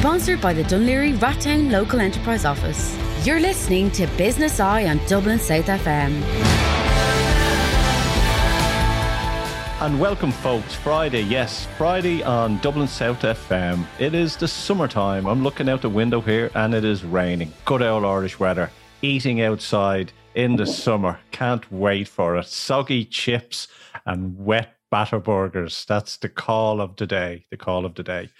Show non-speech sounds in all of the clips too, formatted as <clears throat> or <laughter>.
Sponsored by the Dún Laoghaire-Rathdown Local Enterprise Office. You're listening to Business Eye on Dublin South FM. And welcome, folks. Friday, yes, Friday on Dublin South FM. It is the summertime. I'm looking out the window here and it is raining. Good old Irish weather. Eating outside in the summer. Can't wait for it. Soggy chips and wet batter burgers. That's the call of the day. The call of the day.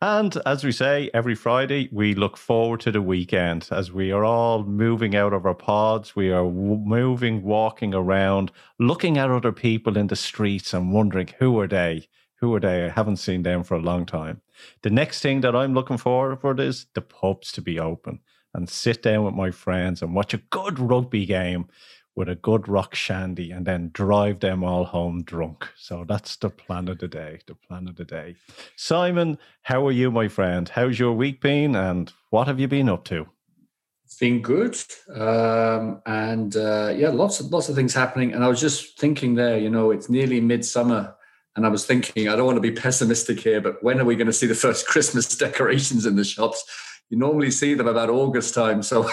And as we say every Friday, we look forward to the weekend as we are all moving out of our pods. We are w- moving, walking around, looking at other people in the streets and wondering who are they? Who are they? I haven't seen them for a long time. The next thing that I'm looking forward for is the pubs to be open and sit down with my friends and watch a good rugby game with a good rock shandy and then drive them all home drunk. So that's the plan of the day. The plan of the day. Simon, how are you, my friend? How's your week been and what have you been up to? It's been good, um, and uh, yeah, lots of lots of things happening. And I was just thinking there, you know, it's nearly midsummer, and I was thinking, I don't want to be pessimistic here, but when are we going to see the first Christmas <laughs> decorations in the shops? You normally see them about August time. So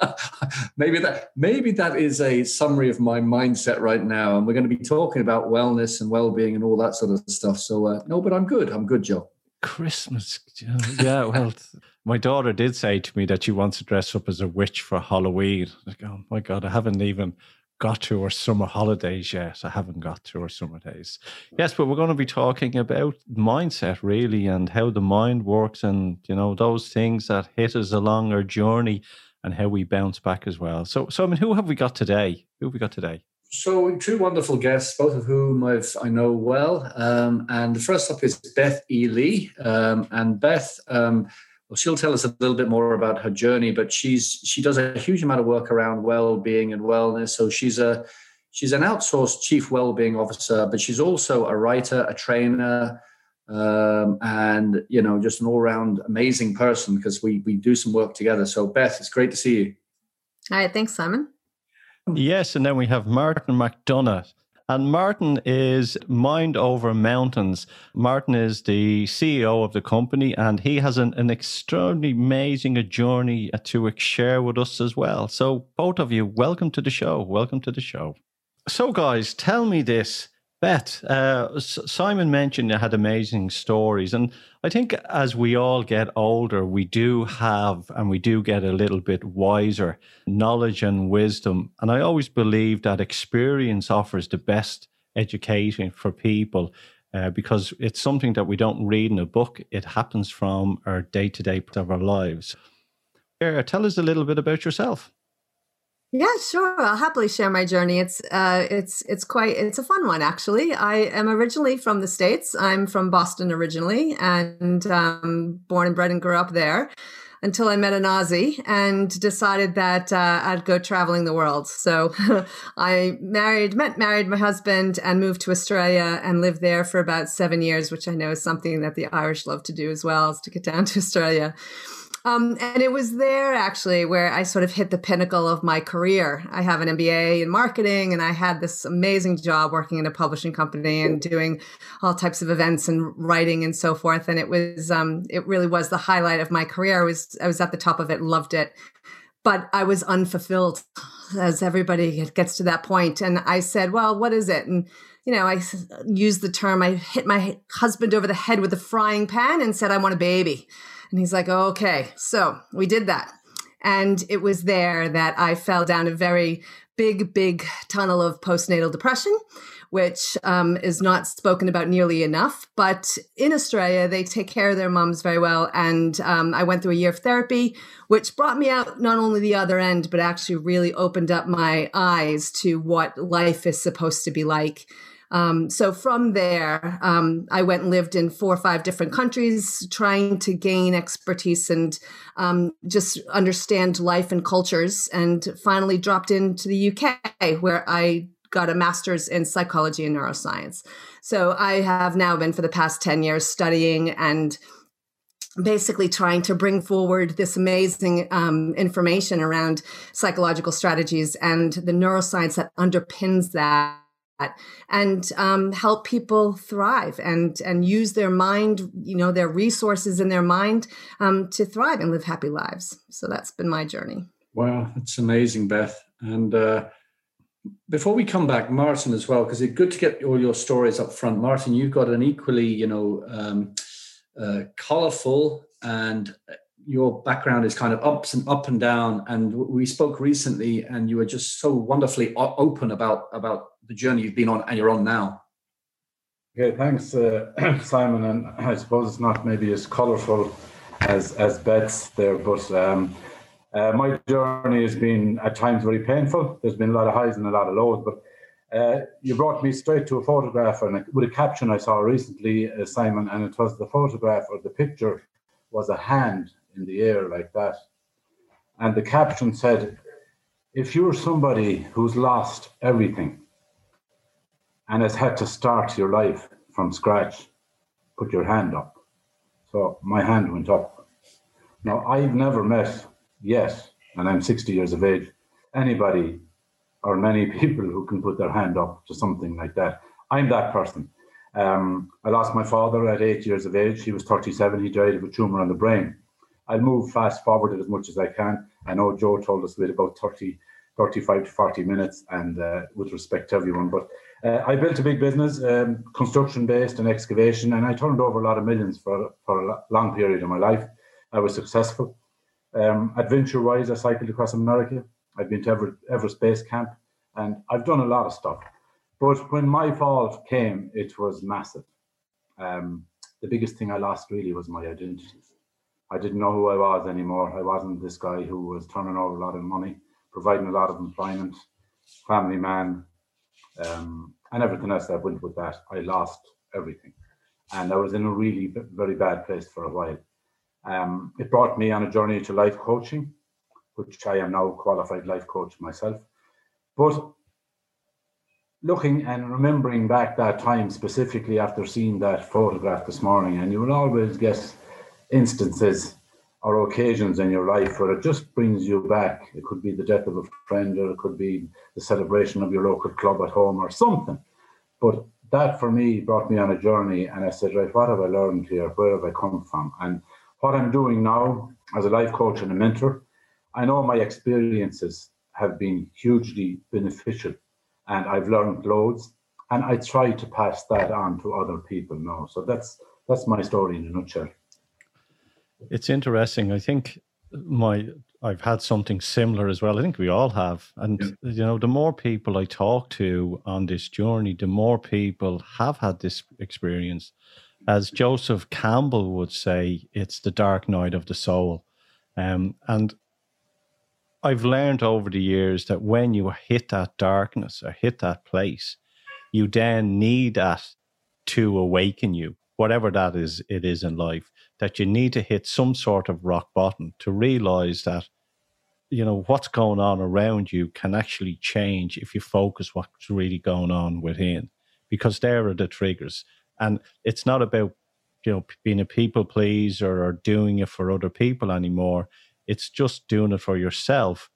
<laughs> maybe that maybe that is a summary of my mindset right now. And we're going to be talking about wellness and well-being and all that sort of stuff. So uh, no, but I'm good. I'm good, Joe. Christmas, yeah. Well, <laughs> my daughter did say to me that she wants to dress up as a witch for Halloween. Oh my god, I haven't even got to our summer holidays yet. I haven't got to our summer days. Yes, but we're going to be talking about mindset really and how the mind works and, you know, those things that hit us along our journey and how we bounce back as well. So, so I mean, who have we got today? Who have we got today? So, two wonderful guests, both of whom I've, I know well. Um, and the first up is Beth Ely. Um, and Beth, um, well, she'll tell us a little bit more about her journey, but she's she does a huge amount of work around well-being and wellness. So she's a she's an outsourced chief well-being officer, but she's also a writer, a trainer, um, and you know just an all-round amazing person because we we do some work together. So Beth, it's great to see you. Hi, thanks, Simon. Yes, and then we have Martin McDonough. And Martin is Mind Over Mountains. Martin is the CEO of the company, and he has an, an extraordinarily amazing journey to share with us as well. So, both of you, welcome to the show. Welcome to the show. So, guys, tell me this. Beth, uh, Simon mentioned you had amazing stories. And I think as we all get older, we do have and we do get a little bit wiser knowledge and wisdom. And I always believe that experience offers the best education for people uh, because it's something that we don't read in a book, it happens from our day to day of our lives. Tell us a little bit about yourself. Yeah, sure. I'll happily share my journey. It's uh, it's it's quite it's a fun one actually. I am originally from the states. I'm from Boston originally, and um, born and bred and grew up there until I met an Aussie and decided that uh, I'd go traveling the world. So <laughs> I married, met, married my husband, and moved to Australia and lived there for about seven years, which I know is something that the Irish love to do as well, is to get down to Australia. Um, and it was there actually where I sort of hit the pinnacle of my career. I have an MBA in marketing, and I had this amazing job working in a publishing company and doing all types of events and writing and so forth. And it was, um, it really was the highlight of my career. I was, I was at the top of it, loved it, but I was unfulfilled, as everybody gets to that point. And I said, "Well, what is it?" And you know, I used the term. I hit my husband over the head with a frying pan and said, "I want a baby." And he's like, okay. So we did that. And it was there that I fell down a very big, big tunnel of postnatal depression, which um, is not spoken about nearly enough. But in Australia, they take care of their moms very well. And um, I went through a year of therapy, which brought me out not only the other end, but actually really opened up my eyes to what life is supposed to be like um, so from there, um, I went and lived in four or five different countries, trying to gain expertise and um, just understand life and cultures. And finally, dropped into the UK, where I got a master's in psychology and neuroscience. So I have now been for the past 10 years studying and basically trying to bring forward this amazing um, information around psychological strategies and the neuroscience that underpins that and um, help people thrive and and use their mind you know their resources in their mind um, to thrive and live happy lives. So that's been my journey. Wow that's amazing beth. And uh, before we come back martin as well because it's good to get all your stories up front. Martin you've got an equally you know um, uh, colorful and your background is kind of ups and up and down. And we spoke recently and you were just so wonderfully open about about the journey you've been on and you're on now. Okay, thanks, uh, <clears throat> Simon. And I suppose it's not maybe as colourful as as Beth's there, but um, uh, my journey has been at times very painful. There's been a lot of highs and a lot of lows, but uh, you brought me straight to a photograph and with a caption I saw recently, uh, Simon, and it was the photograph or the picture was a hand in the air like that, and the caption said, "If you're somebody who's lost everything." And has had to start your life from scratch, put your hand up. So my hand went up. Now, I've never met yet, and I'm 60 years of age, anybody or many <laughs> people who can put their hand up to something like that. I'm that person. Um, I lost my father at eight years of age. He was 37. He died of a tumor on the brain. I'll move fast forward as much as I can. I know Joe told us we had about 30, 35 to 40 minutes, and uh, with respect to everyone, but uh, I built a big business, um, construction based and excavation, and I turned over a lot of millions for, for a long period of my life. I was successful. Um, adventure wise, I cycled across America. I've been to Everest, Everest Base Camp, and I've done a lot of stuff. But when my fall came, it was massive. Um, the biggest thing I lost really was my identity. I didn't know who I was anymore. I wasn't this guy who was turning over a lot of money, providing a lot of employment, family man, um, and everything else that went with that. I lost everything, and I was in a really very bad place for a while. Um, it brought me on a journey to life coaching, which I am now qualified life coach myself. But looking and remembering back that time specifically after seeing that photograph this morning, and you will always get instances or occasions in your life where it just brings you back. It could be the death of a friend, or it could be the celebration of your local club at home, or something. But that for me brought me on a journey, and I said, right, what have I learned here? Where have I come from? And what I'm doing now as a life coach and a mentor, I know my experiences have been hugely beneficial, and I've learned loads, and I try to pass that on to other people now. So that's that's my story in a nutshell. It's interesting. I think my I've had something similar as well. I think we all have. And yeah. you know, the more people I talk to on this journey, the more people have had this experience. As Joseph Campbell would say, it's the dark night of the soul. Um, and I've learned over the years that when you hit that darkness or hit that place, you then need that to awaken you, whatever that is it is in life that you need to hit some sort of rock bottom to realize that you know what's going on around you can actually change if you focus what's really going on within because there are the triggers. And it's not about you know being a people pleaser or doing it for other people anymore. It's just doing it for yourself.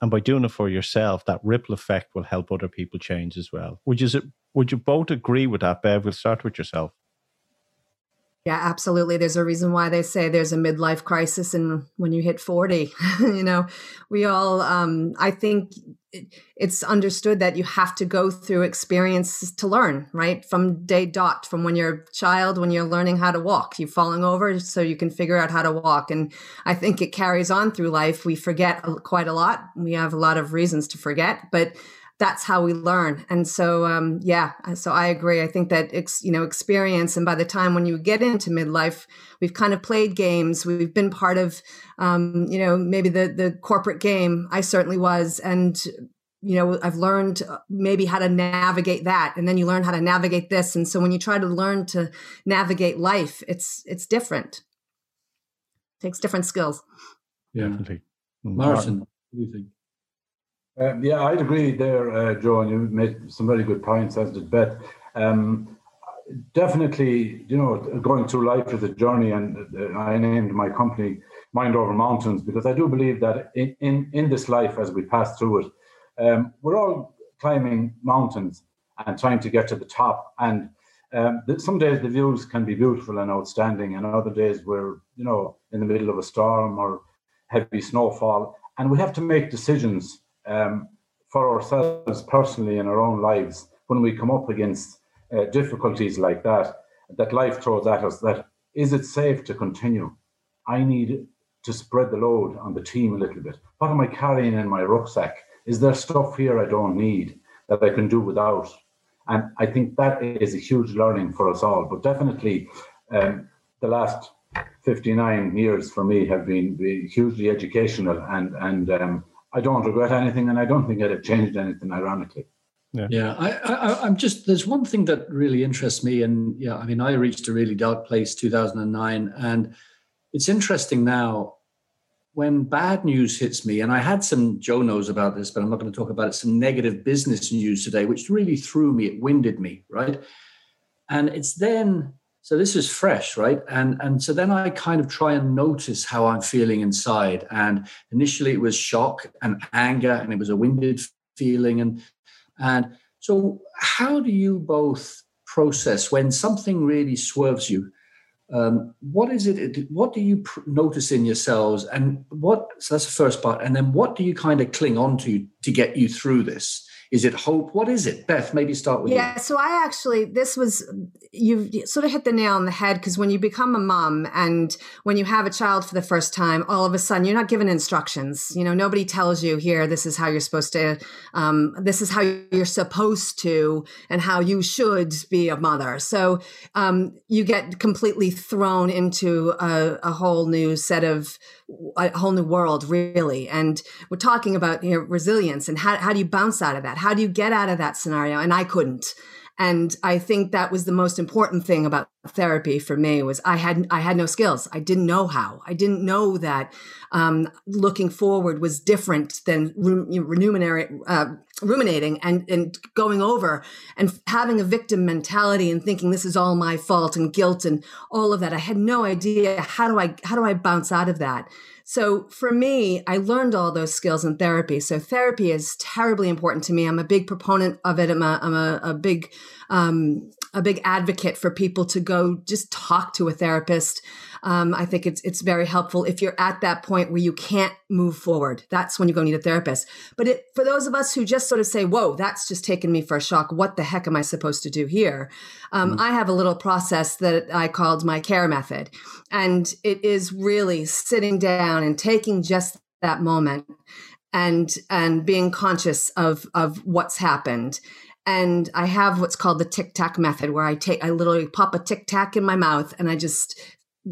And by doing it for yourself that ripple effect will help other people change as well. Would you would you both agree with that Beth? We'll start with yourself yeah, absolutely. There's a reason why they say there's a midlife crisis and when you hit 40, <laughs> you know, we all, um, I think it's understood that you have to go through experiences to learn, right? From day dot, from when you're a child, when you're learning how to walk, you're falling over so you can figure out how to walk. And I think it carries on through life. We forget quite a lot. We have a lot of reasons to forget, but that's how we learn. And so, um, yeah, so I agree. I think that, ex, you know, experience. And by the time when you get into midlife, we've kind of played games. We've been part of, um, you know, maybe the, the corporate game. I certainly was. And, you know, I've learned uh, maybe how to navigate that. And then you learn how to navigate this. And so when you try to learn to navigate life, it's, it's different. It takes different skills. Yeah. Definitely. Martin, what do you think? Um, yeah, I'd agree there, uh, you made some very good points, as did Beth. Um, definitely, you know, going through life is a journey, and uh, I named my company Mind Over Mountains because I do believe that in, in, in this life, as we pass through it, um, we're all climbing mountains, and trying to get to the top. And um, some days the views can be beautiful and outstanding, and other days we're you know in the middle of a storm or heavy snowfall, and we have to make decisions um, for ourselves personally in our own lives when we come up against uh, difficulties like that that life throws at us. That is it safe to continue? I need to spread the load on the team a little bit. What am I carrying in my rucksack? Is there stuff here I don't need that I can do without? And I think that is a huge learning for us all. But definitely, um, the last 59 years for me have been, hugely educational, and and um, I don't regret anything, and I don't think I'd have changed anything. Ironically. Yeah, yeah. I, I, I'm just there's one thing that really interests me, and yeah, I mean, I reached a really dark place 2009, and it's interesting now when bad news hits me, and I had some Joe knows about this, but I'm not going to talk about it. Some negative business news today, which really threw me, it winded me, right? And it's then so this is fresh, right? And and so then I kind of try and notice how I'm feeling inside. And initially it was shock and anger, and it was a winded feeling. And and so how do you both process when something really swerves you? um, what is it what do you pr- notice in yourselves and what so that's the first part and then what do you kind of cling on to to get you through this is it hope? What is it? Beth, maybe start with yeah, you. so I actually, this was, you sort of hit the nail on the head because when you become a mom and when you have a child for the first time, all of a sudden you're not given instructions. You know, nobody tells you here, this is how you're supposed to, um, this is how you're supposed to, and how you should be a mother. So um, you get completely thrown into a, a whole new set of, a whole new world, really. And we're talking about you know, resilience and how, how do you bounce out of that? How do you get out of that scenario? And I couldn't. And I think that was the most important thing about therapy for me was I had I had no skills. I didn't know how. I didn't know that um, looking forward was different than uh, ruminating and and going over and having a victim mentality and thinking this is all my fault and guilt and all of that. I had no idea how do I how do I bounce out of that. So for me, I learned all those skills in therapy. So therapy is terribly important to me. I'm a big proponent of it. I'm a, I'm a, a big, um, a big advocate for people to go just talk to a therapist. Um, I think it's it's very helpful if you're at that point where you can't move forward. That's when you go need a therapist. But it, for those of us who just sort of say, "Whoa, that's just taken me for a shock. What the heck am I supposed to do here?" Um, mm-hmm. I have a little process that I called my care method, and it is really sitting down and taking just that moment and and being conscious of of what's happened and I have what's called the tic tac method, where I take, I literally pop a tic tac in my mouth, and I just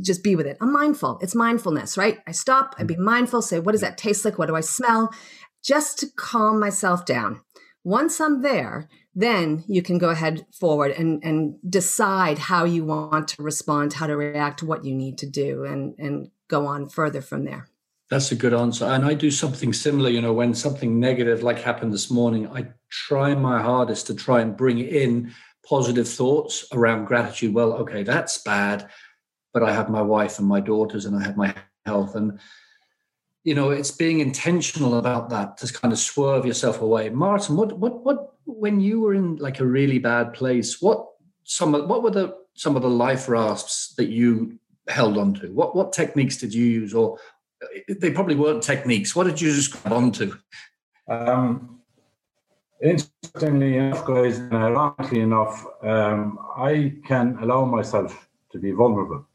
just be with it. I'm mindful. It's mindfulness, right? I stop, I be mm-hmm. mindful, say, what does that taste like? What do I smell? Just to calm myself down. Once I'm there, then you can go ahead forward and, and decide how you want to respond, how to react, what you need to do, and, and go on further from there. That's a good answer. And I do something similar, you know, when something negative like happened this morning, I try my hardest to try and bring in positive thoughts around gratitude. Well, okay, that's bad but I have my wife and my daughters and I have my health. And, you know, it's being intentional about that to kind of swerve yourself away. Martin, what, what, what, when you were in like a really bad place, what, some, what were the, some of the life rafts that you held onto? What, what techniques did you use? Or they probably weren't techniques. What did you just grab onto? Um, interestingly enough, guys, and ironically enough, um, I can allow myself to be vulnerable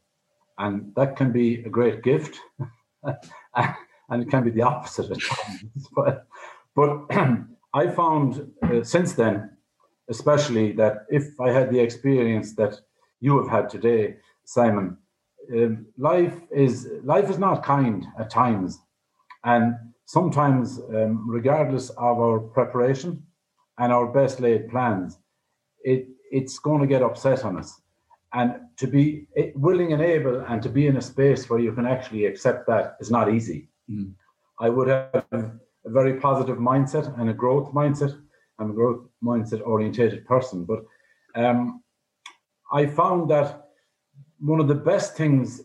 and that can be a great gift, <laughs> and it can be the opposite at times. <laughs> but but <clears throat> I found uh, since then, especially that if I had the experience that you have had today, Simon, um, life is life is not kind at times, and sometimes, um, regardless of our preparation and our best laid plans, it it's going to get upset on us and to be willing and able and to be in a space where you can actually accept that is not easy. Mm. I would have a very positive mindset and a growth mindset. I'm a growth mindset orientated person, but um, I found that one of the best things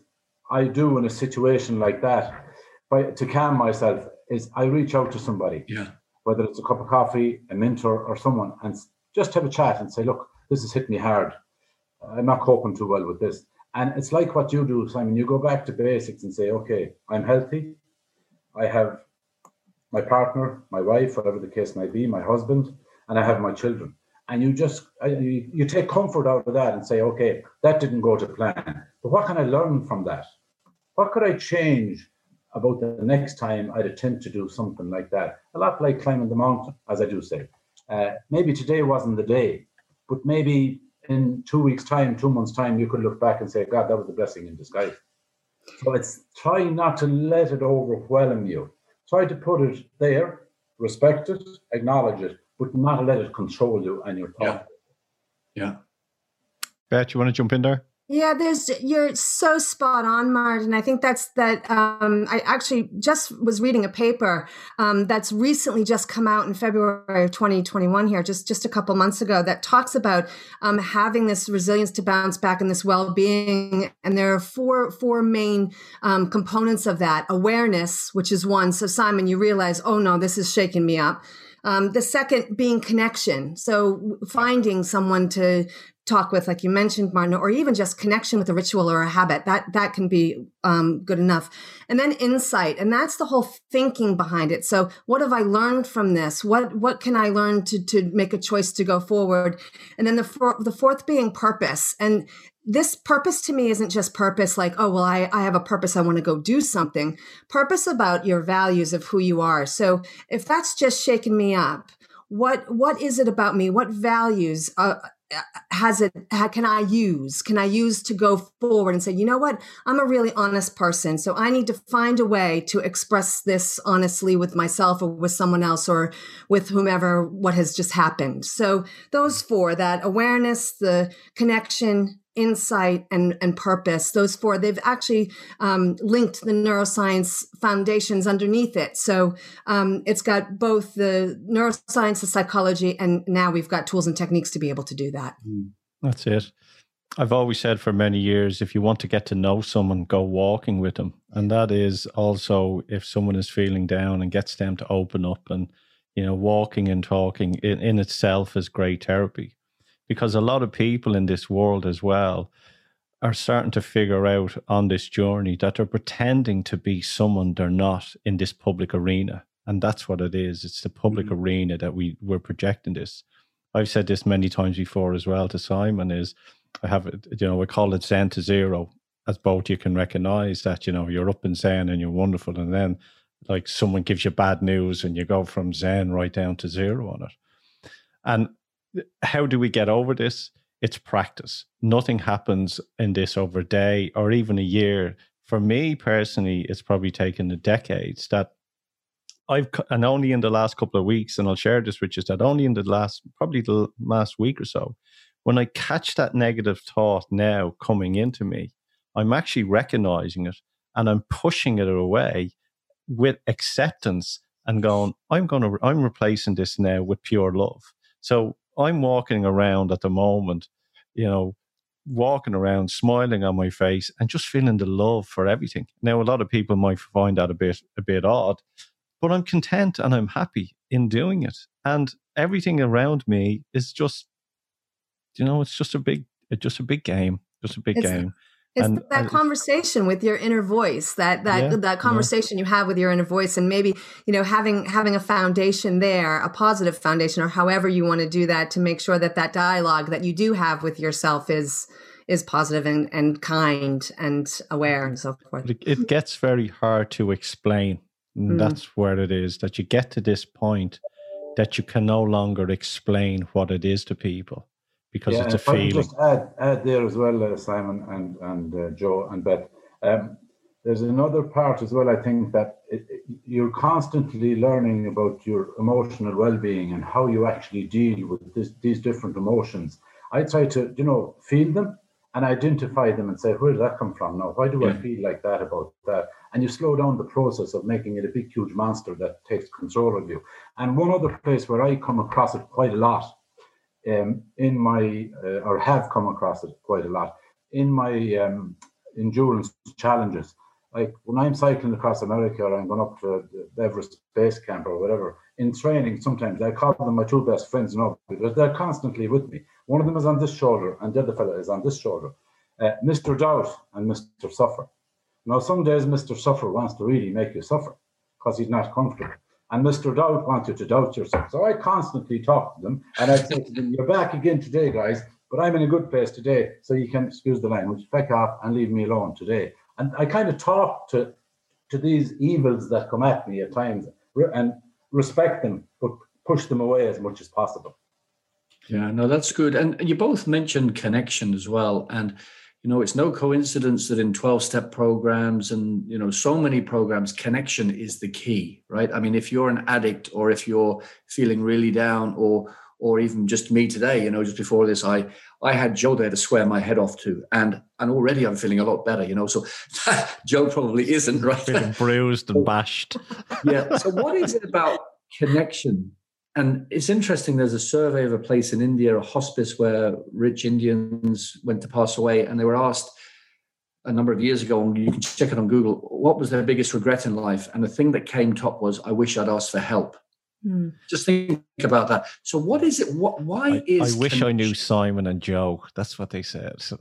I do in a situation like that, by, to calm myself, is I reach out to somebody. Yeah. Whether it's a cup of coffee, a mentor, or someone, and just have a chat and say, look, this has hit me hard. I'm not coping too well with this. And it's like what you do, Simon. You go back to basics and say, okay, I'm healthy. I have my partner, my wife, whatever the case may be, my husband, and I have my children. And you just you, take comfort out of that and say, okay, that didn't go to plan. But what can I learn from that? What could I change about the next time I'd attempt to do something like that? A lot like climbing the mountain, as I do say. Uh, maybe today wasn't the day, but maybe in two weeks' time, two months' time, you could look back and say, God, that was a blessing in disguise. So it's trying not to let it overwhelm you. Try to put it there, respect it, acknowledge it, but not let it control you and your thought. Yeah. yeah. Beth, you want to jump in there? Yeah, there's you're so spot on, Martin. And I think that's that. Um, I actually just was reading a paper um, that's recently just come out in February of 2021 here, just just a couple months ago, that talks about um, having this resilience to bounce back and this well-being. And there are four four main um, components of that: awareness, which is one. So Simon, you realize, oh no, this is shaking me up. Um, the second being connection. So finding someone to talk with, like you mentioned, Martin, or even just connection with a ritual or a habit. That that can be um, good enough. And then insight, and that's the whole thinking behind it. So, what have I learned from this? What what can I learn to to make a choice to go forward? And then the for, the fourth being purpose, and this purpose to me isn't just purpose like oh well I, I have a purpose i want to go do something purpose about your values of who you are so if that's just shaking me up what what is it about me what values uh, has it how can i use can i use to go forward and say you know what? I'm a really honest person so i need to find a way to express this honestly with myself or with someone else or with whomever what has just happened. So those four that awareness the connection insight and, and purpose. Those four they've actually um, linked the neuroscience foundations underneath it. So um, it's got both the neuroscience the psychology and now we've got tools and techniques to be able to do that. Mm, that's it. I've always said for many years if you want to get to know someone go walking with them. And that is also if someone is feeling down and gets them to open up and you know walking and talking in, in itself is great therapy because a lot of people in this world as well are starting to figure out on this journey that they're pretending to be someone they're not in this public arena. And that's what it is. It's the public mm-hmm. arena that we we're projecting this. I've said this many times before as well to Simon is I have you know, we call it Zen to zero. As both you can recognize that, you know, you're up in Zen and you're wonderful. And then like someone gives you bad news and you go from Zen right down to zero on it. And how do we get over this? It's practice. Nothing happens in this over a day or even a year. For me personally, it's probably taken a decades that I've, and only in the last couple of weeks, and I'll share this with you, that only in the last, probably the last week or so, when I catch that negative thought now coming into me, I'm actually recognizing it and I'm pushing it away with acceptance and going, I'm to, I'm replacing this now with pure love. So I'm walking around at the moment, you know, walking around, smiling on my face, and just feeling the love for everything. Now, a lot of people might find that a bit a bit odd, but I'm content and I'm happy in doing it. And everything around me is just, you know, it's just a big, it's just a big game, just a big it's, game. It's and, that and conversation with your inner voice, that that yeah, that conversation yeah. you have with your inner voice, and maybe you know having having a foundation there, a positive foundation, or however you want to do that, to make sure that that dialogue that you do have with yourself is is positive and, and kind and aware and so forth. It, gets very hard to explain. Mm. That's where it is that you get to this point that you can no longer explain what it is to people because yeah, it's a feeling. just add, add there as well, uh, Simon and and uh, Joe and Beth. Um, there's another part as well. I think that it, it, you're constantly learning about your emotional well-being and how you actually deal with this, these different emotions. I try to, you know, feel them and identify them and say, where did that come from? Now, why do yeah. I feel like that about that? And you slow down the process of making it a big, huge monster that takes control of you. And one other place where I come across it quite a lot um, in my uh, or have come across it quite a lot in my um, endurance challenges. Like when I'm cycling across America or I'm going up to the Everest Base Camp or whatever, in training sometimes. I call them my two best friends now because they're constantly with me. One of them is on this shoulder, and the other fellow is on this shoulder. Uh, Mr. Doubt and Mr. Suffer. Now, some days Mr. Suffer wants to really make you suffer because he's not comfortable. And Mr. Doubt wants you to doubt yourself. So I constantly talk to them and I say to them, You're back again today, guys, but I'm in a good place today. So you can, excuse the language, back off and leave me alone today. And I kind of talk to, to these evils that come at me at times and respect them, but push them away as much as possible. Yeah, no, that's good. And you both mentioned connection as well. And you know it's no coincidence that in 12 step programs and you know so many programs connection is the key right? I mean if you're an addict or if you're feeling really down or or even just me today you know just before this i i had joe there to swear my head off to and and already i'm feeling a lot better you know so <laughs> joe probably isn't right? Feeling bruised and <laughs> bashed. yeah so what is it about connection and it's interesting, there's a survey of a place in India, a hospice where rich Indians went to pass away, and they were asked a number of years ago, and you can check it on Google, what was their biggest regret in life? And the thing that came top was, I wish I'd asked for help. Mm. Just think about that. So, what is it? What? Why I, is? I wish connection? I knew Simon and Joe. That's what they said. <laughs> so,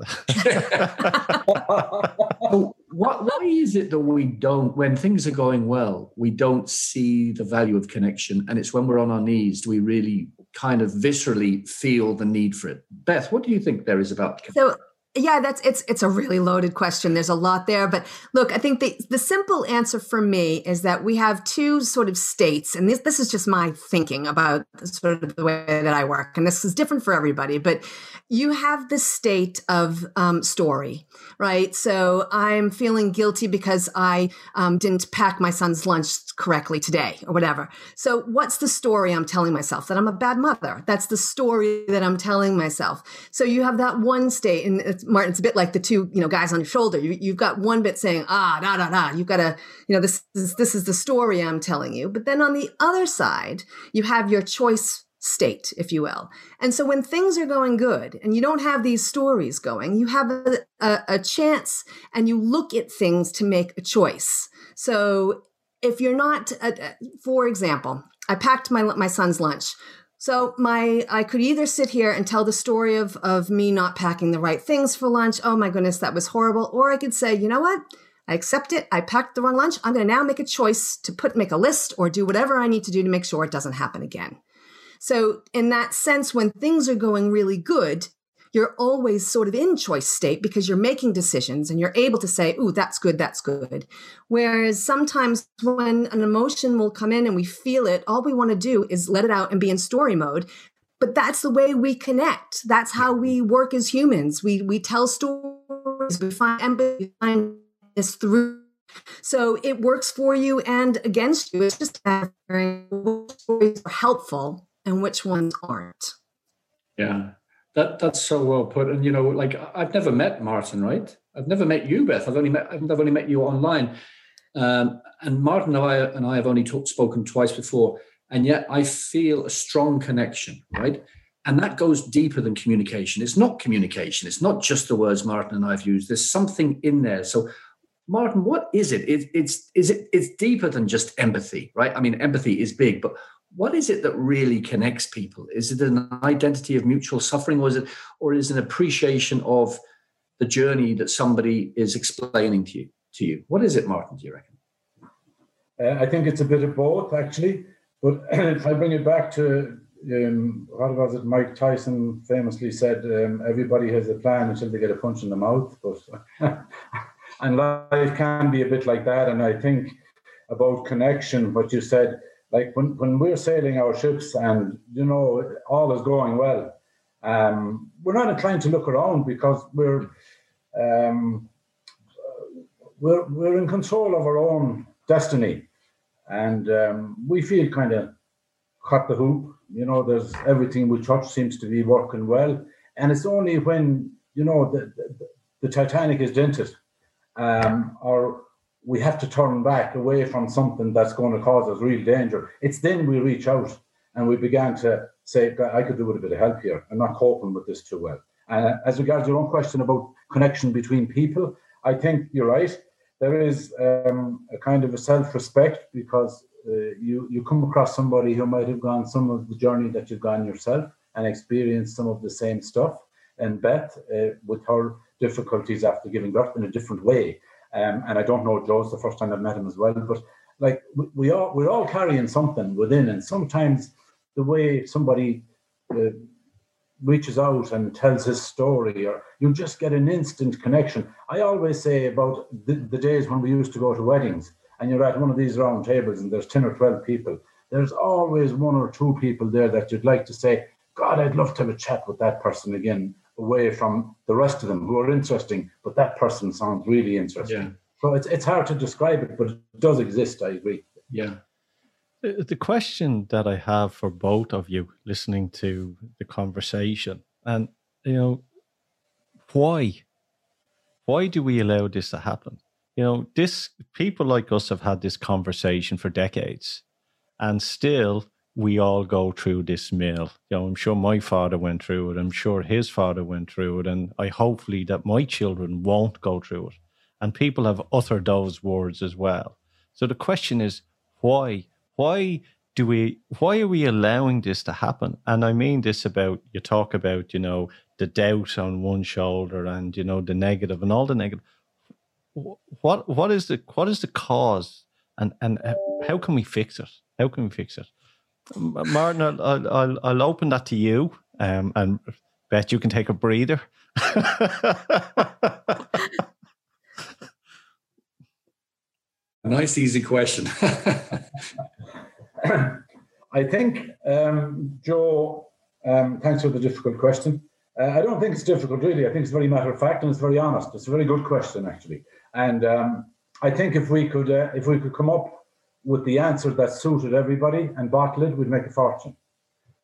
what, why is it that we don't, when things are going well, we don't see the value of connection, and it's when we're on our knees do we really kind of viscerally feel the need for it? Beth, what do you think there is about? Connection? So yeah, that's it's it's a really loaded question. There's a lot there, but look, I think the the simple answer for me is that we have two sort of states, and this this is just my thinking about sort of the way that I work, and this is different for everybody. But you have the state of um, story, right? So I'm feeling guilty because I um, didn't pack my son's lunch correctly today, or whatever. So what's the story I'm telling myself that I'm a bad mother? That's the story that I'm telling myself. So you have that one state, and it's Martin, it's a bit like the two, you know, guys on your shoulder. You, have got one bit saying, ah, da, da, da. You've got to, you know, this is, this is the story I'm telling you. But then on the other side, you have your choice state, if you will. And so when things are going good and you don't have these stories going, you have a, a, a chance and you look at things to make a choice. So if you're not, uh, uh for example, I packed my my son's lunch. So my I could either sit here and tell the story of of me not packing the right things for lunch. Oh my goodness, that was horrible. Or I could say, you know what? I accept it. I packed the wrong lunch. I'm going to now make a choice to put make a list or do whatever I need to do to make sure it doesn't happen again. So in that sense when things are going really good, you're always sort of in choice state because you're making decisions and you're able to say, "Ooh, that's good, that's good." Whereas sometimes when an emotion will come in and we feel it, all we want to do is let it out and be in story mode. But that's the way we connect. That's how we work as humans. We we tell stories, we find empathy, find this through so it works for you and against you. It's just which stories are helpful and which ones aren't. Yeah. That that's so well put. And you know, like I've never met Martin, right? I've never met you, Beth. I've only met I've only met you online. Um, and Martin and I and I have only talked, spoken twice before, and yet I feel a strong connection, right? And that goes deeper than communication. It's not communication. It's not just the words Martin and I've used. There's something in there. So, Martin, what is it? it it's is it it's deeper than just empathy, right? I mean, empathy is big, but what is it that really connects people? Is it an identity of mutual suffering, or is it, or is it an appreciation of the journey that somebody is explaining to you? To you, what is it, Martin? Do you reckon? Uh, I think it's a bit of both, actually. But <clears throat> if I bring it back to um, what was it? Mike Tyson famously said, um, "Everybody has a plan until they get a punch in the mouth." But <laughs> and life can be a bit like that. And I think about connection, what you said like when, when we're sailing our ships and you know all is going well um, we're not inclined to look around because we're um, we're, we're in control of our own destiny. And um, we feel kind of cut the hoop. You know there's everything we touch seems to be working well. And it's only when you know the, the, the titanic is dented um, or we have to turn back away from something that's going to cause us real danger. It's then we reach out and we began to say, I could do with a bit of help here. I'm not coping with this too well. And as regards your own question about connection between people, I think you're right. There is um, a kind of a self respect because uh, you you come across somebody who might have gone some of the journey that you've gone yourself and experienced some of the same stuff. And Beth, uh, with her difficulties after giving birth in a different way, um, and I don't know Joe's the first time I've met him as well, but like we, we all we're all carrying something within, and sometimes the way somebody uh, reaches out and tells his story, or you just get an instant connection. I always say about the, the days when we used to go to weddings, and you're at one of these round tables, and there's ten or twelve people. There's always one or two people there that you'd like to say, God, I'd love to have a chat with that person again, away from the rest of them who are interesting, but that person sounds really interesting. Yeah. So it's it's hard to describe it, but it does exist. I agree. Yeah. The, the question that I have for both of you listening to the conversation, and you know, why? Why do we allow this to happen? You know, this people like us have had this conversation for decades, and still we all go through this mill. You know, I'm sure my father went through it. I'm sure his father went through it, and I hopefully that my children won't go through it. And people have uttered those words as well. So the question is, why? Why do we? Why are we allowing this to happen? And I mean this about you talk about you know the doubt on one shoulder and you know the negative and all the negative. What what is the what is the cause and and uh, how can we fix it? How can we fix it? Martin, I'll, I'll, I'll open that to you, um, and Beth you can take a breather. <laughs> nice, easy question. <laughs> I think, um, Joe, um, thanks for the difficult question. Uh, I don't think it's difficult, really. I think it's very matter of fact and it's very honest. It's a very good question, actually. And um, I think if we could, uh, if we could come up with the answer that suited everybody and bottle it, we'd make a fortune.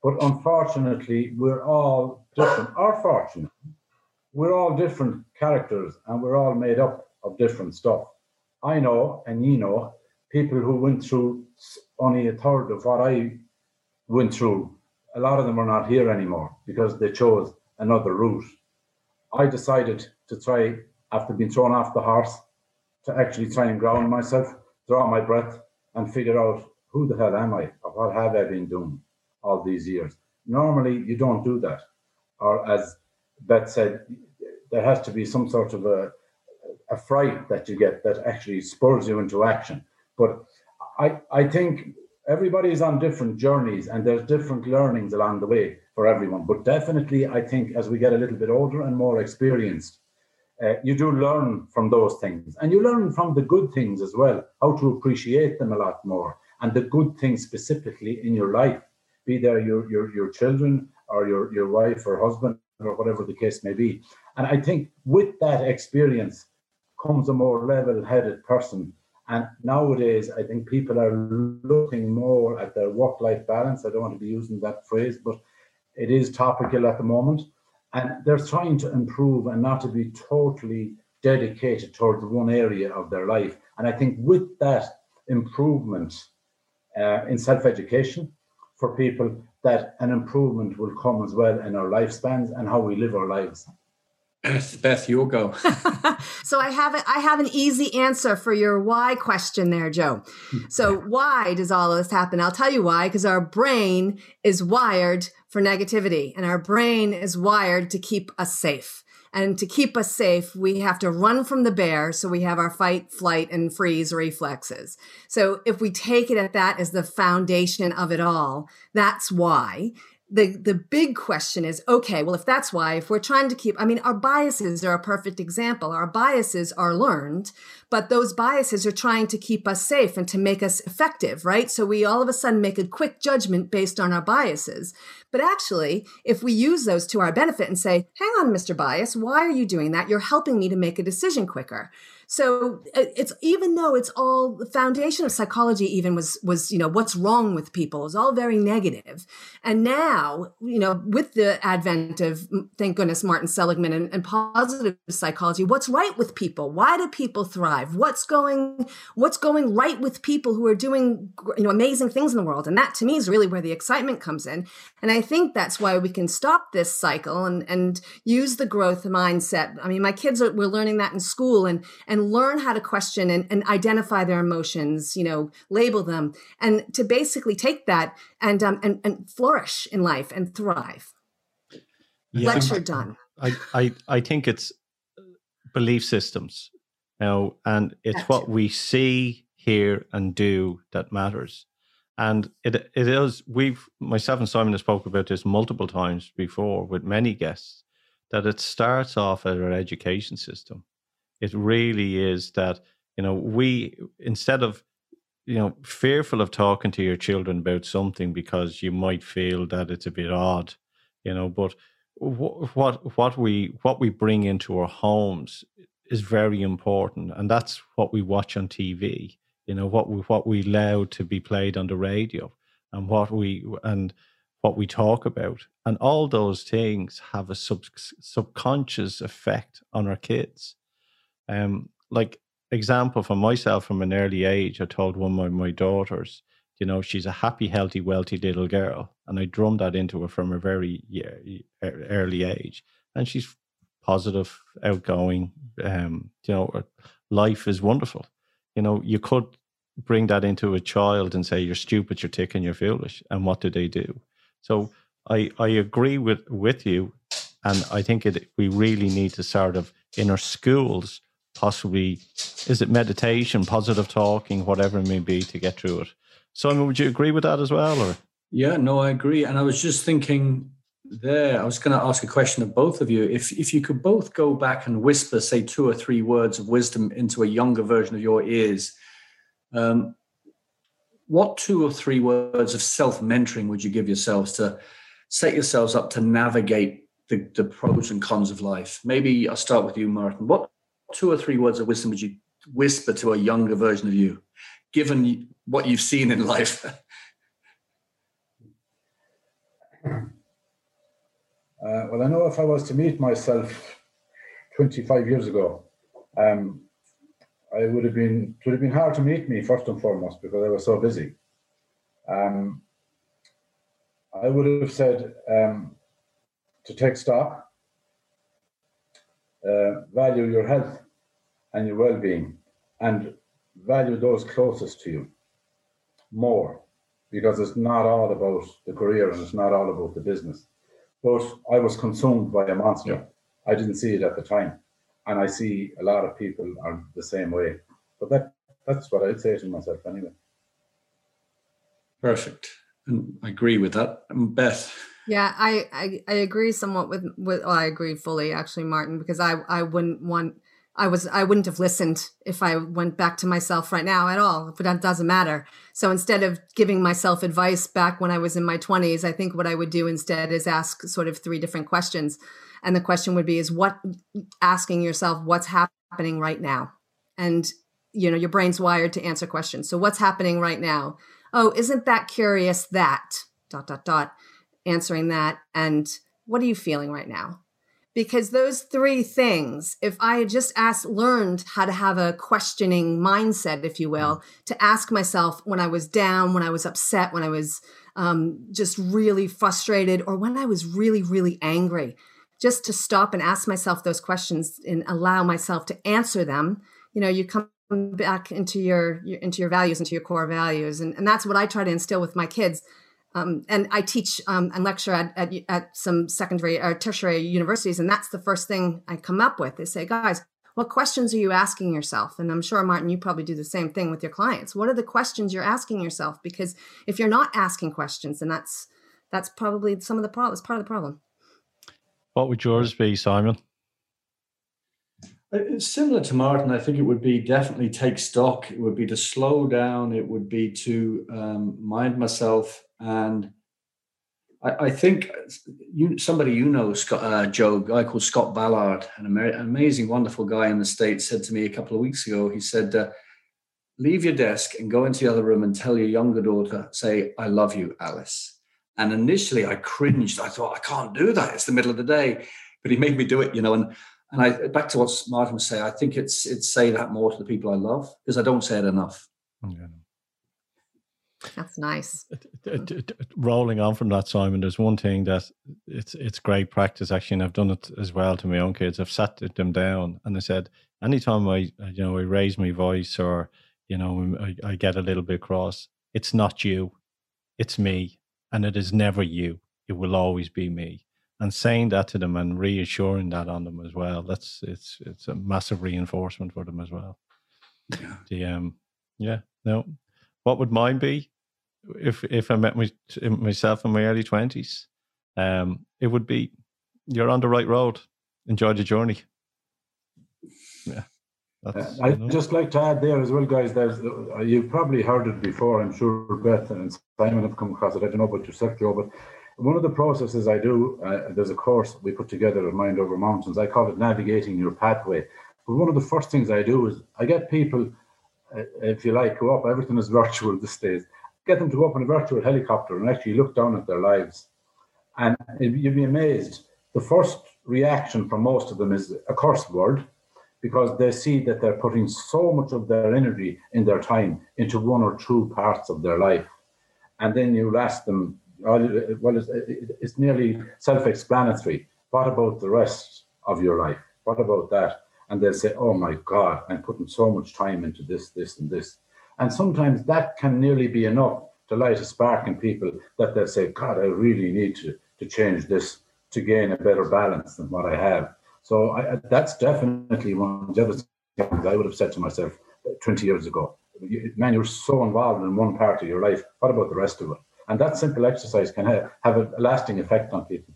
But unfortunately, we're all different. Our fortune, we're all different characters and we're all made up of different stuff. I know, and you know, people who went through only a third of what I went through. A lot of them are not here anymore because they chose another route. I decided to try, after being thrown off the horse, to actually try and ground myself, draw my breath, and figure out who the hell am I or what have I been doing all these years. Normally, you don't do that. Or as Beth said, there has to be some sort of a, a fright that you get that actually spurs you into action. But I, I think everybody's on different journeys and there's different learnings along the way for everyone. But definitely, I think as we get a little bit older and more experienced, uh, you do learn from those things. And you learn from the good things as well how to appreciate them a lot more and the good things specifically in your life be there your your, your children or your, your wife or husband or whatever the case may be. And i think with that experience comes a more level-headed person. And nowadays i think people are looking more at their work-life balance. I don't want to be using that phrase but it is topical at the moment and they're trying to improve and not to be totally dedicated towards one area of their life. And I think with that improvement uh, in self education for people, that an improvement will come as well in our lifespans and how we live our lives. Beth, you'll go. <laughs> so I have a, I have an easy answer for your why question there, Joe. So <laughs> why does all of this happen? I'll tell you why, because our brain is wired for negativity and our brain is wired to keep us safe. And to keep us safe, we have to run from the bear. So we have our fight, flight, and freeze reflexes. So if we take it at that as the foundation of it all, that's why the the big question is okay well if that's why if we're trying to keep i mean our biases are a perfect example. Our biases are learned but those biases are trying to keep us safe and to make us effective right? So we all of a sudden make a quick judgment based on our biases. But actually if we use those to our benefit and say hang on mr bias why are you doing that? You're helping me to make a decision quicker so uh, it's even though it's all the foundation of psychology even was was you know what's wrong with people is all very negative, and now you know with the advent of thank goodness Martin Seligman and, and positive psychology, what's right with people? Why do people thrive? What's going what's going right with people who are doing you know amazing things in the world? And that to me is really where the excitement comes in. And I think that's why we can stop this cycle and and use the growth mindset. I mean, my kids are we're learning that in school and and and learn how to question and, and identify their emotions, you know, label them, and to basically take that and um, and, and flourish in life and thrive. Yeah. Lecture done. I, I I think it's belief systems, you know, and it's That's what it. we see, hear, and do that matters. And it it is we've myself and Simon have spoke about this multiple times before with many guests that it starts off at our education system. It really is that you know we instead of you know fearful of talking to your children about something because you might feel that it's a bit odd, you know, but what what we what we bring into our homes is very important, and that's what we watch on TV you know what we what we allow to be played on the radio and what we and what we talk about and all those things have a sub, subconscious effect on our kids um like example for myself from an early age i told one of my daughters you know she's a happy healthy wealthy little girl and i drummed that into her from a very early age and she's positive outgoing um you know life is wonderful you know, you could bring that into a child and say, you're stupid, you're ticking, you're foolish. And what do they do? So I, I agree with, with you. And I think it, we really need to sort of, in our schools, possibly, is it meditation, positive talking, whatever it may be to get through it. Simon, would you agree with that as well? Or? Yeah, no, I agree. And I was just thinking there, I was going to ask a question of both of you. If if you could both go back and whisper, say, two or three words of wisdom into a younger version of your ears, um, what two or three words of self mentoring would you give yourselves to set yourselves up to navigate the, the pros and cons of life? Maybe I'll start with you, Martin. What two or three words of wisdom would you whisper to a younger version of you, given what you've seen in life? <laughs> Uh, well, I know if I was to meet myself 25 years ago, um, I would have been it would have been hard to meet me first and foremost because I was so busy. Um, I would have said um, to take stock, uh, value your health and your well-being, and value those closest to you more, because it's not all about the career and it's not all about the business. But I was consumed by a monster. Yeah. I didn't see it at the time. And I see a lot of people are the same way. But that that's what I'd say to myself anyway. Perfect. And I agree with that. And Beth. Yeah, I, I, I agree somewhat with with well, I agree fully actually, Martin, because I I wouldn't want I was I wouldn't have listened if I went back to myself right now at all, but that doesn't matter. So instead of giving myself advice back when I was in my 20s, I think what I would do instead is ask sort of three different questions. And the question would be is what asking yourself what's happening right now? And you know, your brain's wired to answer questions. So what's happening right now? Oh, isn't that curious that dot dot dot answering that and what are you feeling right now? Because those three things if i had just asked learned how to have a questioning mindset if you will mm. to ask myself when i was down when i was upset when i was um, just really frustrated or when i was really really angry just to stop and ask myself those questions and allow myself to answer them you know you come back into your, your into your values into your core values and, and that's what i try to instill with my kids um, and I teach um, and lecture at, at, at, some secondary or tertiary universities, and that's the first thing I come up with is say, guys, what questions are you asking yourself? And I'm sure, Martin, you probably do the same thing with your clients. What are the questions you're asking yourself? Because if you're not asking questions, then that's that's probably some of the problem. It's part of the problem. What would yours be, Simon? It's similar to Martin. I think it would be definitely take stock. It would be to slow down. It would be to um, mind myself. And I, I think you, somebody you know, Scott, uh, Joe, a guy called Scott Ballard, an, Amer- amazing, wonderful guy in the States, said to me a couple of weeks ago, he said, uh, leave your desk and go into the other room and tell your younger daughter, say, I love you, Alice. And initially I cringed. I thought, I can't do that. It's the middle of the day. But he made me do it, you know. And and I back to what Martin was saying, I think it's it's say that more to the people I love because I don't say it enough. Yeah. That's nice. Rolling on from that, Simon, there's one thing that it's it's great practice actually, and I've done it as well to my own kids. I've sat them down and I said, anytime I you know I raise my voice or you know I, I get a little bit cross, it's not you, it's me, and it is never you. It will always be me. And saying that to them and reassuring that on them as well. That's it's it's a massive reinforcement for them as well. Yeah. The um yeah no what would mine be if if I met my, myself in my early twenties? Um, it would be you're on the right road. Enjoy the journey. Yeah. Uh, I'd just like to add there as well, guys. There's uh, you've probably heard it before. I'm sure Beth and Simon have come across it. I don't know about yourself, Joe, but one of the processes I do, uh, there's a course we put together at Mind Over Mountains. I call it navigating your pathway. But one of the first things I do is I get people uh, if you like, go up. Everything is <laughs> virtual these days. Get them to go up in a virtual helicopter and actually look down at their lives. And you'd be amazed. The first reaction from most of them is a curse word because they see that they're putting so much of their energy in their time into one or two parts of their life. And then you ask them, well, it's, it's nearly self explanatory. What about the rest of your life? What about that? and they'll say, "Oh my God, I'm putting so much time into this, this, and this," and sometimes that can nearly be enough to light a spark in people that they'll say, "God, I really need to to change this to gain a better balance than what I have." So I, that's definitely one of the things I would have said to myself 20 years ago. Man, you're so involved in one part of your life. What about the rest of it? And that simple exercise can have, have a lasting effect on people.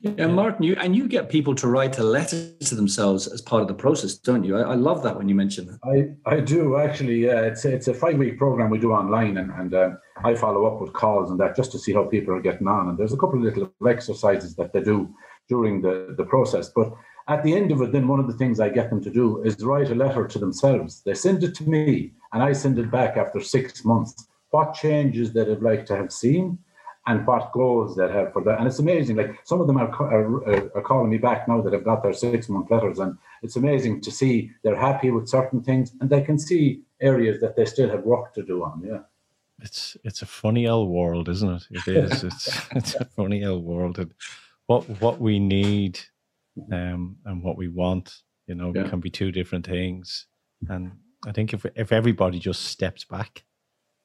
Yeah, Martin, you and you get people to write a letter to themselves as part of the process, don't you? I, I love that when you mention that. I, I do actually. Yeah, it's it's a five week program we do online, and and uh, I follow up with calls and that just to see how people are getting on. And there's a couple of little exercises that they do during the the process. But at the end of it, then one of the things I get them to do is write a letter to themselves. They send it to me, and I send it back after six months. What changes that I'd like to have seen and what goals they have for that. And it's amazing. Like some of them are, are, are calling me back now that have got their six month letters, and it's amazing to see they're happy with certain things, and they can see areas that they still have work to do on. Yeah. It's it's a funny old world, isn't it? It is. <laughs> it's it's a funny old world. And what what we need, um, and what we want, you know, yeah. can be two different things. And I think if if everybody just steps back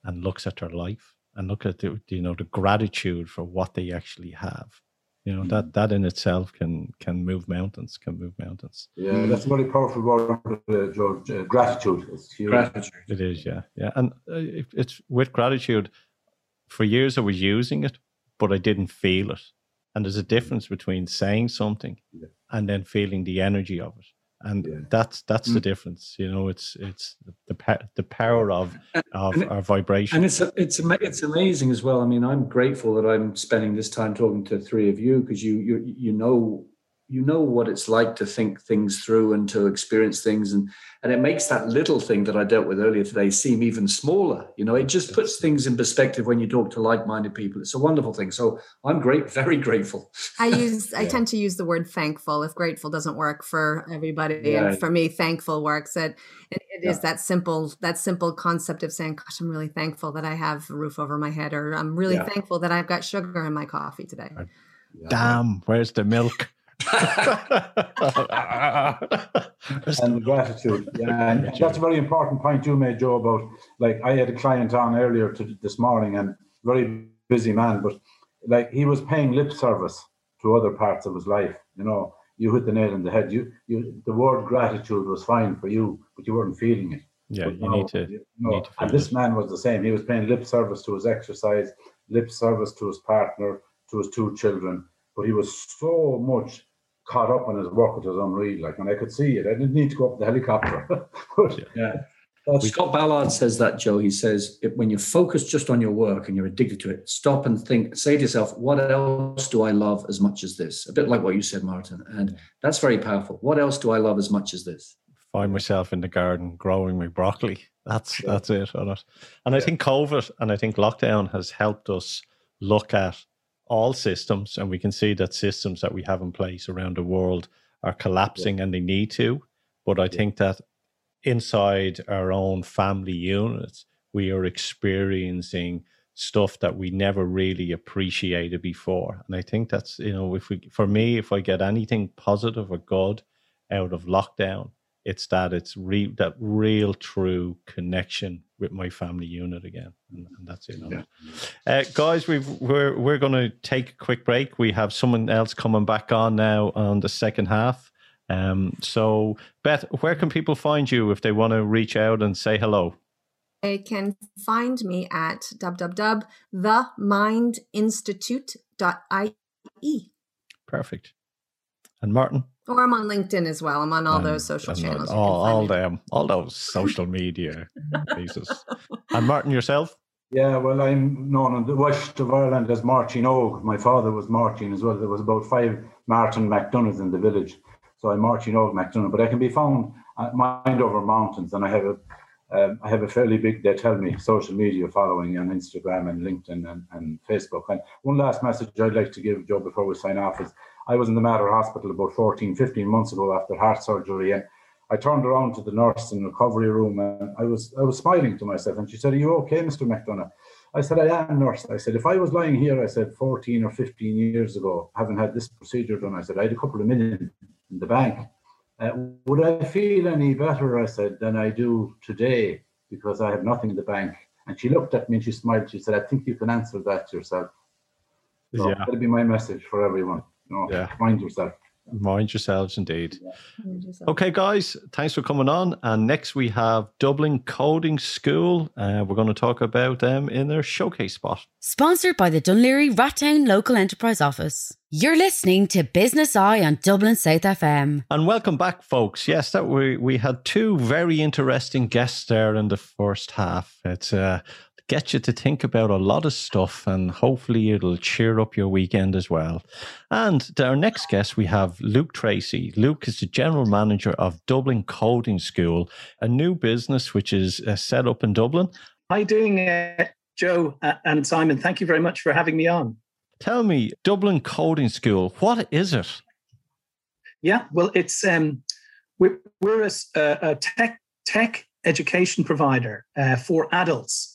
and looks at their life and look at the you know the gratitude for what they actually have. You know mm-hmm. that that in itself can can move mountains can move mountains. Yeah that's a very powerful word uh, george uh, gratitude. It's huge. gratitude. It is yeah yeah and uh, it, it's with gratitude for years i was using it but i didn't feel it. And there's a difference between saying something yeah. and then feeling the energy of it and yeah. that's that's mm. the difference you know it's it's the the power of of our vibration and it's it's it's amazing as well i mean i'm grateful that i'm spending this time talking to three of you because you you you know you know what it's like to think things through and to experience things. And and it makes that little thing that i dealt with earlier today seem even smaller. You know it just puts things in perspective when you talk to like-minded people. It's a wonderful thing. So i'm great very grateful. I use <laughs> yeah. i tend to use the word thankful. If grateful doesn't work for everybody yeah. and for me thankful works. It, it, it yeah. is that simple that simple concept of saying gosh i'm really thankful that i have a roof over my head or i'm really thankful that i've got sugar in my coffee today. Damn where's the milk <laughs> and gratitude. <laughs> Yeah, and that's a very important point you made, Joe. About like I had a client on earlier to, this morning, and very busy man, but like he was paying lip service to other parts of his life. You know, you hit the nail on the head. You, you, the word gratitude was fine for you, but you weren't feeling it. Yeah, but, you, need to. You know, need to and this man was the same. He was paying lip service to his exercise, lip service to his partner, to his two children, but he was so much caught up on his work, it was unreal. Like, and I could see it. I didn't need to go up the helicopter. <laughs> but, yeah. Scott Ballard says that, Joe. He says, when you focus just on your work and you're addicted to it, stop and think, say to yourself, what else do I love as much as this? A bit like what you said, Martin. And that's very powerful. What else do I love as much as this? Find myself in the garden growing my broccoli. That's that's it on it. And I think COVID and I think lockdown has helped us look at all systems, and we can see that systems that we have in place around the world are collapsing yeah. and they need to. But I yeah. think that inside our own family units, we are experiencing stuff that we never really appreciated before. And I think that's, you know, if we, for me, if I get anything positive or good out of lockdown, it's that it's re, that real true connection with my family unit again, and, and that's it. Yeah. Uh, guys, we've we're we're going to take a quick break. We have someone else coming back on now on the second half. Um, so Beth, where can people find you if they want to reach out and say hello? They can find me at www.themindinstitute.ie. Perfect. And Martin? Or I'm on LinkedIn as well. I'm on all and, those social channels. All, all them, all those social media <laughs> pieces. And Martin, yourself? Yeah, well, I'm known in the west of Ireland as Martin Og. My father was Martin as well. There was about five Martin McDonoughs in the village. So I'm Martin Og McDonough, but I can be found at Mind Over Mountains and I have a um, I have a fairly big, they tell me, social media following on Instagram and LinkedIn and, and Facebook. And one last message I'd like to give, Joe, before we sign off is I was in the Mater Hospital about 14, 15 months ago after heart surgery. And I turned around to the nurse in the recovery room and I was I was smiling to myself. And she said, Are you okay, Mr. McDonough? I said, I am, nurse. I said, if I was lying here, I said, 14 or 15 years ago, having had this procedure done, I said, I had a couple of million in the bank. Uh, would I feel any better, I said, than I do today because I have nothing in the bank? And she looked at me and she smiled. She said, I think you can answer that yourself. So yeah. that'll be my message for everyone. You know, yeah. Mind yourself. Mind yourselves, indeed. Yeah. Okay, guys, thanks for coming on. And next we have Dublin Coding School. Uh, we're going to talk about them in their showcase spot. Sponsored by the Dún Laoghaire-Rathdown Local Enterprise Office. You're listening to Business Eye on Dublin South FM. And welcome back, folks. Yes, that we we had two very interesting guests there in the first half. It's uh, get you to think about a lot of stuff and hopefully it'll cheer up your weekend as well. And our next guest, we have Luke Tracy. Luke is the general manager of Dublin Coding School, a new business which is uh, set up in Dublin. How you doing, uh, Joe uh, and Simon? Thank you very much for having me on. Tell me, Dublin Coding School, what is it? Yeah, well, it's um, we're, we're a, a tech tech education provider uh, for adults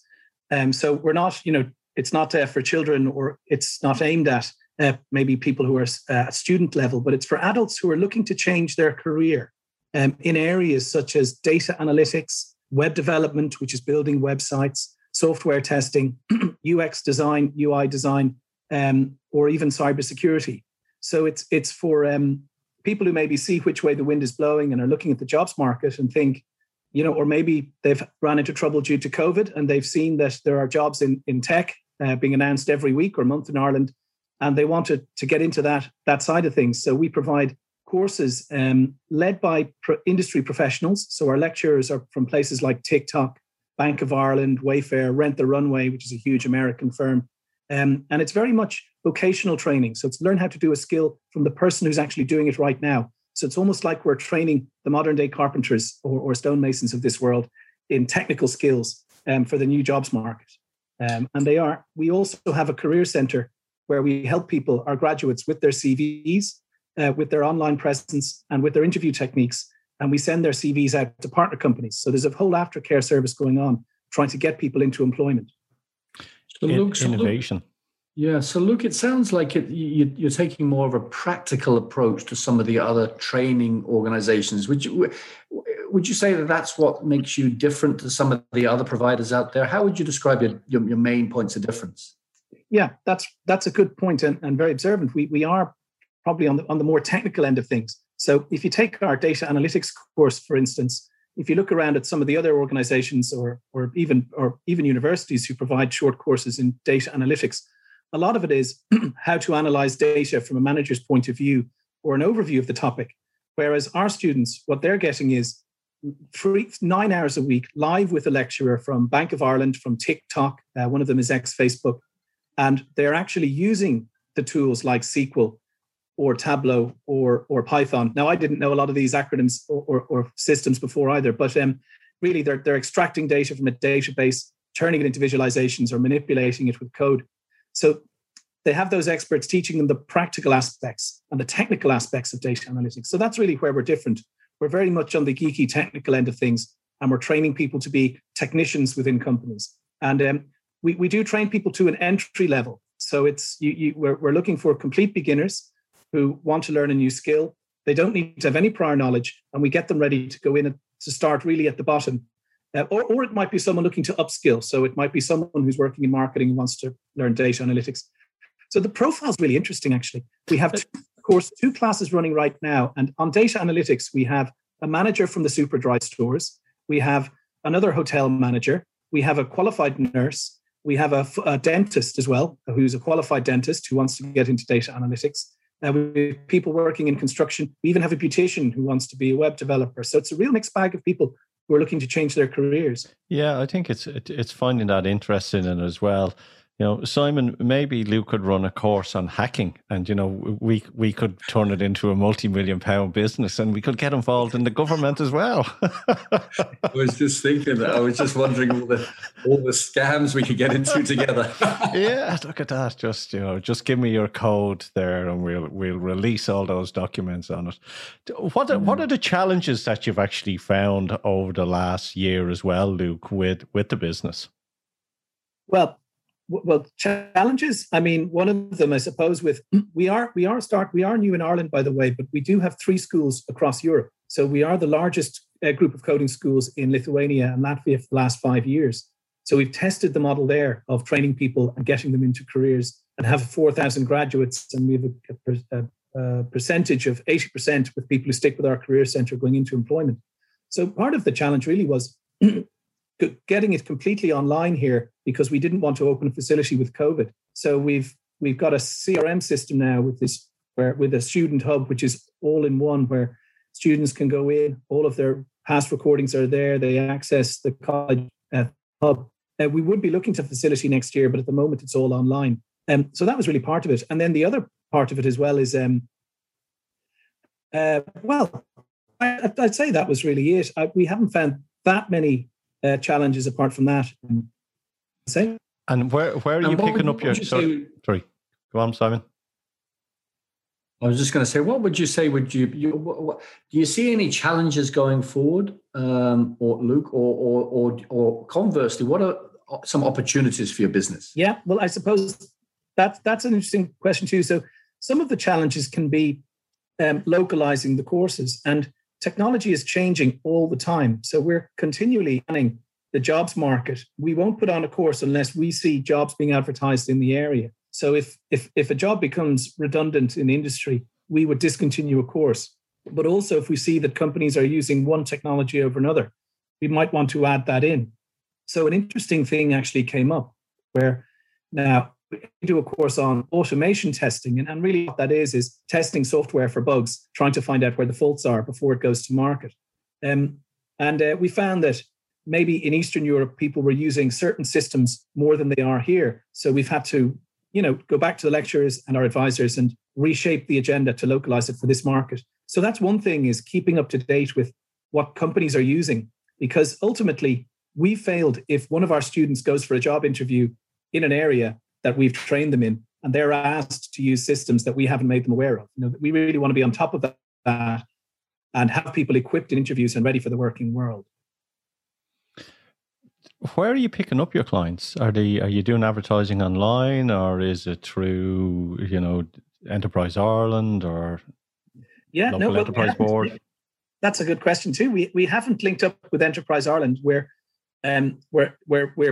um, so we're not, you know, it's not uh, for children or it's not aimed at uh, maybe people who are uh, at student level, but it's for adults who are looking to change their career um, in areas such as data analytics, web development, which is building websites, software testing, <clears throat> UX design, UI design, um, or even cybersecurity. So it's it's for um, people who maybe see which way the wind is blowing and are looking at the jobs market and think, you know, or maybe they've run into trouble due to COVID and they've seen that there are jobs in, in tech uh, being announced every week or month in Ireland, and they wanted to get into that that side of things. So we provide courses um, led by pro- industry professionals. So our lecturers are from places like TikTok, Bank of Ireland, Wayfair, Rent the Runway, which is a huge American firm. Um, and it's very much vocational training. So it's learn how to do a skill from the person who's actually doing it right now. So it's almost like we're training the modern day carpenters or, or stonemasons of this world in technical skills um, for the new jobs market. Um, and they are. We also have a career center where we help people, our graduates, with their CVs, uh, with their online presence, and with their interview techniques. And we send their CVs out to partner companies. So there's a whole aftercare service going on, trying to get people into employment. So Luke, innovation. Yeah, so Luke, it sounds like it, you, are taking more of a practical approach to some of the other training organizations. Would you would you say that that's what makes you different to some of the other providers out there? How would you describe your, your, your main points of difference? Yeah, that's that's a good point and, and very observant. We we are probably on the on the more technical end of things. So if you take our data analytics course, for instance, if you look around at some of the other organizations or or even or even universities who provide short courses in data analytics a lot of it is <clears throat> how to analyze data from a manager's point of view or an overview of the topic. Whereas our students, what they're getting is three, nine hours a week live with a lecturer from Bank of Ireland, from TikTok. Uh, one of them is ex Facebook. And they're actually using the tools like SQL or Tableau or, or Python. Now, I didn't know a lot of these acronyms or, or, or systems before either, but um, really they're, they're extracting data from a database, turning it into visualizations or manipulating it with code. So they have those experts teaching them the practical aspects and the technical aspects of data analytics. So that's really where we're different. We're very much on the geeky technical end of things, and we're training people to be technicians within companies. And um, we, we do train people to an entry level. So it's you, you, we're, we're looking for complete beginners who want to learn a new skill. They don't need to have any prior knowledge, and we get them ready to go in and to start really at the bottom. Uh, or, or it might be someone looking to upskill. So it might be someone who's working in marketing and wants to learn data analytics. So the profile is really interesting, actually. We have, two, of course, two classes running right now. And on data analytics, we have a manager from the Superdry stores. We have another hotel manager. We have a qualified nurse. We have a, a dentist as well, who's a qualified dentist who wants to get into data analytics. Uh, we have people working in construction. We even have a beautician who wants to be a web developer. So it's a real mixed bag of people who are looking to change their careers. Yeah, I think it's it's finding that interesting in as well you know, Simon, maybe Luke could run a course on hacking, and you know, we we could turn it into a multi-million pound business, and we could get involved in the government as well. <laughs> I was just thinking that. I was just wondering all the all the scams we could get into together. <laughs> yeah, <laughs> look at that. Just you know, just give me your code there, and we'll we'll release all those documents on it. What are, what are the challenges that you've actually found over the last year as well, Luke, with with the business? Well, well challenges i mean one of them i suppose with <clears throat> we are we are start we are new in ireland by the way but we do have three schools across europe. So we are the largest uh, group of coding schools in lithuania and latvia for the last five years. So we've tested the model there of training people and getting them into careers and have 4000 graduates and we have a, a, a percentage of 80% with people who stick with our career center going into employment. So part of the challenge really was <clears throat> getting it completely online here because we didn't want to open a facility with COVID. So we've we've got a CRM system now with this where with a student hub, which is all in one, where students can go in, all of their past recordings are there, they access the college uh, hub. Uh, we would be looking to facility next year, but at the moment it's all online. Um, so that was really part of it. And then the other part of it as well is, um, uh, well, I, would say that was really it. I, we haven't found that many uh, challenges apart from that. Say. And where where are you picking would, up your? You sorry, say, sorry, go on, Simon. I was just going to say, what would you say? Would you, you what, what, do you see any challenges going forward, um, or Luke, or, or or or conversely, what are some opportunities for your business? Yeah, well, I suppose that's that's an interesting question too. So some of the challenges can be um, localizing the courses, and technology is changing all the time. So we're continually planning the jobs market. We won't put on a course unless we see jobs being advertised in the area. So if if if a job becomes redundant in industry, we would discontinue a course. But also if we see that companies are using one technology over another, we might want to add that in. So an interesting thing actually came up where now we do a course on automation testing. And, and really, what that is, is testing software for bugs, trying to find out where the faults are before it goes to market. Um, and uh, we found that maybe in Eastern Europe, people were using certain systems more than they are here. So we've had to, you know, go back to the lecturers and our advisors and reshape the agenda to localize it for this market. So that's one thing is keeping up to date with what companies are using, because ultimately we failed if one of our students goes for a job interview in an area that we've trained them in, and they're asked to use systems that we haven't made them aware of. You know, we really want to be on top of that and have people equipped in interviews and ready for the working world. Where are you picking up your clients? Are they are you doing advertising online or is it through, you know, Enterprise Ireland or yeah, local no, enterprise board? That's a good question too. We we haven't linked up with Enterprise Ireland where um, where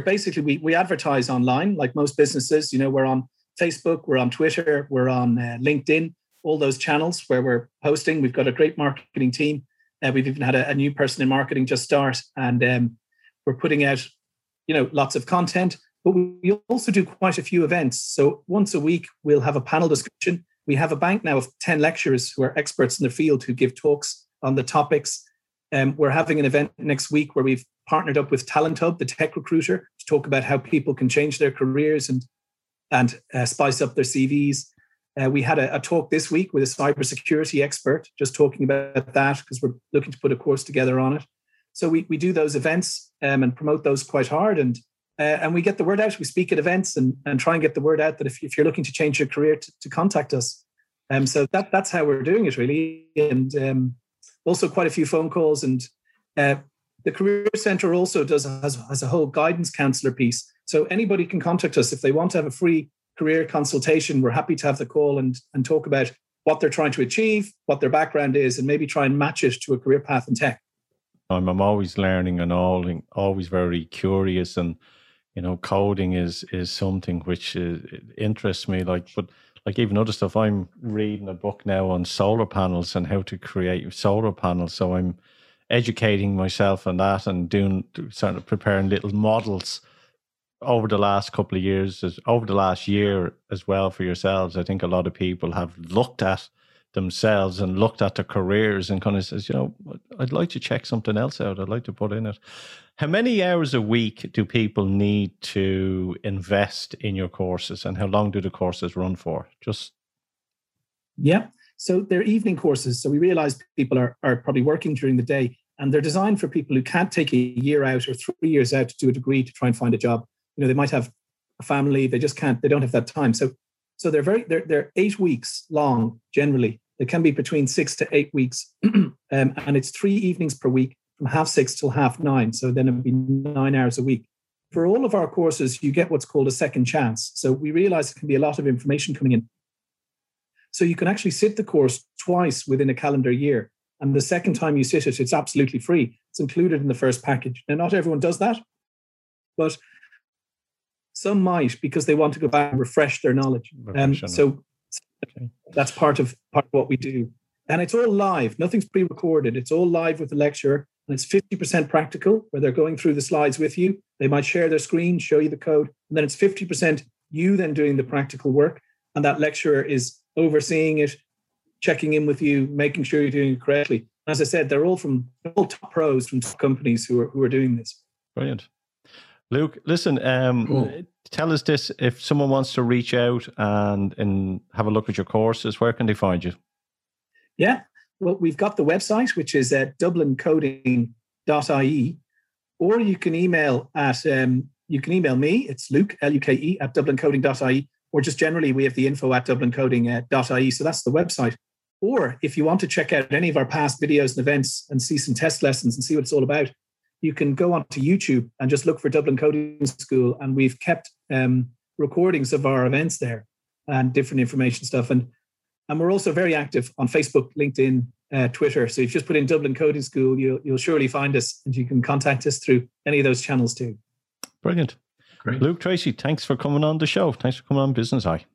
basically we we advertise online like most businesses. You know, we're on Facebook, we're on Twitter, we're on uh, LinkedIn, all those channels where we're posting. We've got a great marketing team. Uh, we've even had a, a, new person in marketing just start, and um, we're putting out, you know, lots of content. But we also do quite a few events. So once a week, we'll have a panel discussion. We have a bank now of ten lecturers who are experts in the field who give talks on the topics. Um, we're having an event next week where we've partnered up with Talent Hub, the tech recruiter, to talk about how people can change their careers and and uh, spice up their CVs. Uh, we had a, a, talk this week with a cybersecurity expert, just talking about that because we're looking to put a course together on it. So we, we do those events um, and promote those quite hard, and uh, and we get the word out. We speak at events and, and try and get the word out that if, if you're looking to change your career, to, to contact us. Um, so that that's how we're doing it really, and um, also quite a few phone calls and uh, the Career Centre also does has, has a whole guidance counselor piece. So anybody can contact us if they want to have a free career consultation. We're happy to have the call and, and talk about what they're trying to achieve, what their background is, and maybe try and match it to a career path in tech. I'm, I'm always learning and all, always very curious, and you know, coding is is something which uh, interests me. Like, but like even other stuff, I'm reading a book now on solar panels and how to create solar panels. So I'm educating myself on that and doing sort of preparing little models over the last couple of years, as over the last year as well for yourselves. I think a lot of people have looked at themselves and looked at their careers and kind of says, you know, I'd like to check something else out. I'd like to put in it. How many hours a week do people need to invest in your courses and how long do the courses run for? Just yeah. So they're evening courses. So we realize people are, are probably working during the day and they're designed for people who can't take a year out or three years out to do a degree to try and find a job. You know, they might have a family, they just can't, they don't have that time. So so they're very they're they're eight weeks long generally. It can be between six to eight weeks. <clears throat> um, and it's three evenings per week from half six till half nine. So then it'd be nine hours a week. For all of our courses, you get what's called a second chance. So we realize it can be a lot of information coming in. So you can actually sit the course twice within a calendar year. And the second time you sit it, it's absolutely free. It's included in the first package. Now, not everyone does that, but some might because they want to go back and refresh their knowledge. Um, so that's part of part of what we do. And it's all live. Nothing's pre-recorded. It's all live with the lecturer. And it's 50% practical, where they're going through the slides with you. They might share their screen, show you the code. And then it's 50% you then doing the practical work. And that lecturer is overseeing it, checking in with you, making sure you're doing it correctly. As I said, they're all from all top pros from top companies who are who are doing this. Brilliant. Luke, listen, um, cool. tell us this if someone wants to reach out and and have a look at your courses, where can they find you? Yeah, well, we've got the website, which is at dublincoding.ie, or you can email at um, you can email me. It's Luke L U K E at dublincoding.ie, or just generally we have the info at dublincoding.ie. So that's the website. Or if you want to check out any of our past videos and events and see some test lessons and see what it's all about, you can go onto YouTube and just look for Dublin Coding School, and we've kept um, recordings of our events there and different information stuff. And and we're also very active on Facebook, LinkedIn, uh, Twitter. So if you just put in Dublin Coding School, you'll you'll surely find us, and you can contact us through any of those channels too. Brilliant. Great. Luke Tracy, thanks for coming on the show. Thanks for coming on Business Eye.